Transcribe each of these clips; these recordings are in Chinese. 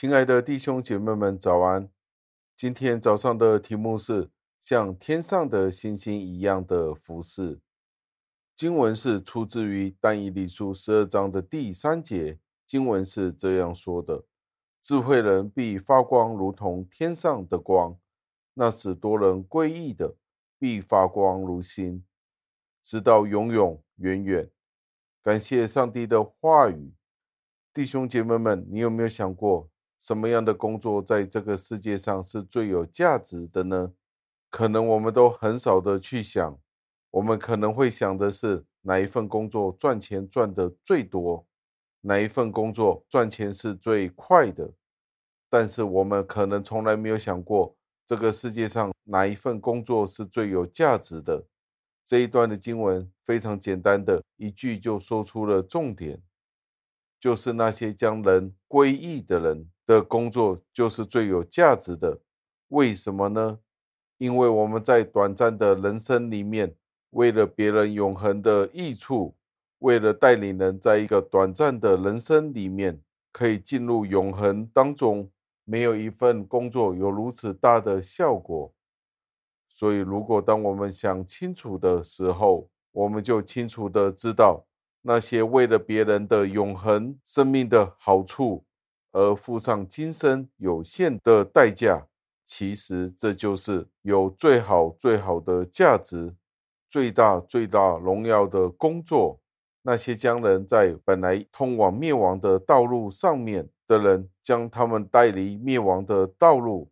亲爱的弟兄姐妹们，早安！今天早上的题目是像天上的星星一样的服饰。经文是出自于但以理书十二章的第三节，经文是这样说的：“智慧人必发光，如同天上的光；那使多人归义的，必发光如星，直到永永远远。”感谢上帝的话语，弟兄姐妹们，你有没有想过？什么样的工作在这个世界上是最有价值的呢？可能我们都很少的去想，我们可能会想的是哪一份工作赚钱赚的最多，哪一份工作赚钱是最快的。但是我们可能从来没有想过，这个世界上哪一份工作是最有价值的。这一段的经文非常简单的一句就说出了重点，就是那些将人归义的人。的工作就是最有价值的，为什么呢？因为我们在短暂的人生里面，为了别人永恒的益处，为了带领人在一个短暂的人生里面可以进入永恒当中，没有一份工作有如此大的效果。所以，如果当我们想清楚的时候，我们就清楚的知道那些为了别人的永恒生命的好处。而付上今生有限的代价，其实这就是有最好最好的价值、最大最大荣耀的工作。那些将人在本来通往灭亡的道路上面的人，将他们带离灭亡的道路，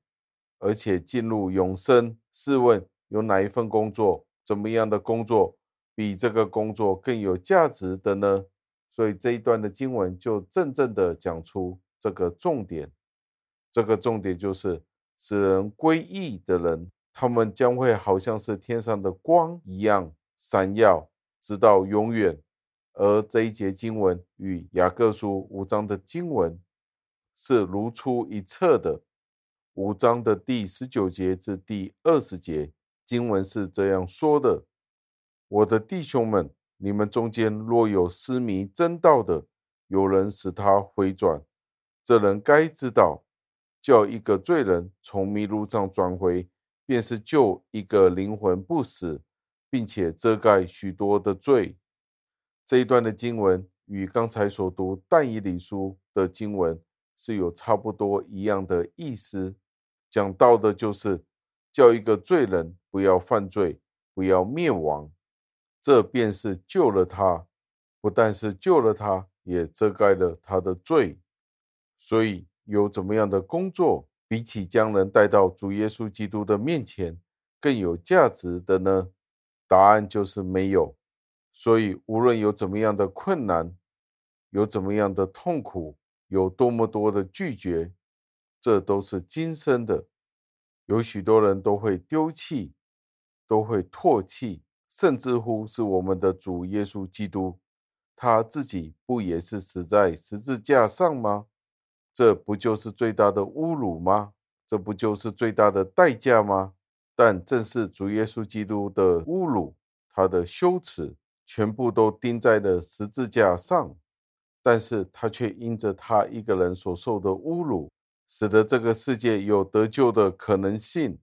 而且进入永生。试问有哪一份工作，怎么样的工作，比这个工作更有价值的呢？所以这一段的经文就正正的讲出。这个重点，这个重点就是使人归义的人，他们将会好像是天上的光一样闪耀，直到永远。而这一节经文与雅各书五章的经文是如出一辙的。五章的第十九节至第二十节经文是这样说的：“我的弟兄们，你们中间若有失迷真道的，有人使他回转。”这人该知道，叫一个罪人从迷路上转回，便是救一个灵魂不死，并且遮盖许多的罪。这一段的经文与刚才所读但以理书的经文是有差不多一样的意思，讲到的就是叫一个罪人不要犯罪，不要灭亡，这便是救了他，不但是救了他，也遮盖了他的罪。所以，有怎么样的工作，比起将人带到主耶稣基督的面前，更有价值的呢？答案就是没有。所以，无论有怎么样的困难，有怎么样的痛苦，有多么多的拒绝，这都是今生的。有许多人都会丢弃，都会唾弃，甚至乎是我们的主耶稣基督，他自己不也是死在十字架上吗？这不就是最大的侮辱吗？这不就是最大的代价吗？但正是主耶稣基督的侮辱，他的羞耻，全部都钉在了十字架上。但是他却因着他一个人所受的侮辱，使得这个世界有得救的可能性。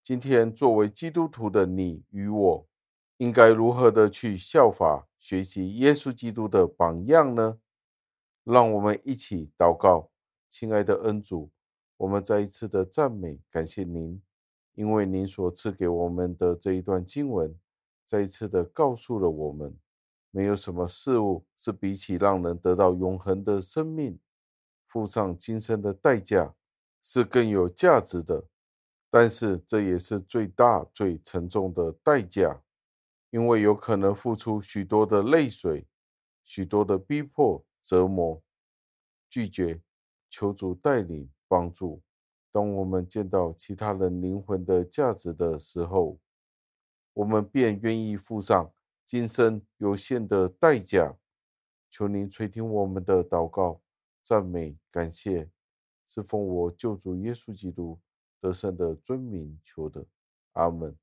今天作为基督徒的你与我，应该如何的去效法学习耶稣基督的榜样呢？让我们一起祷告。亲爱的恩主，我们再一次的赞美感谢您，因为您所赐给我们的这一段经文，再一次的告诉了我们，没有什么事物是比起让人得到永恒的生命，付上今生的代价，是更有价值的。但是这也是最大最沉重的代价，因为有可能付出许多的泪水，许多的逼迫、折磨、拒绝。求主带领帮助。当我们见到其他人灵魂的价值的时候，我们便愿意付上今生有限的代价。求您垂听我们的祷告、赞美、感谢，是奉我救主耶稣基督得胜的尊名求的。阿门。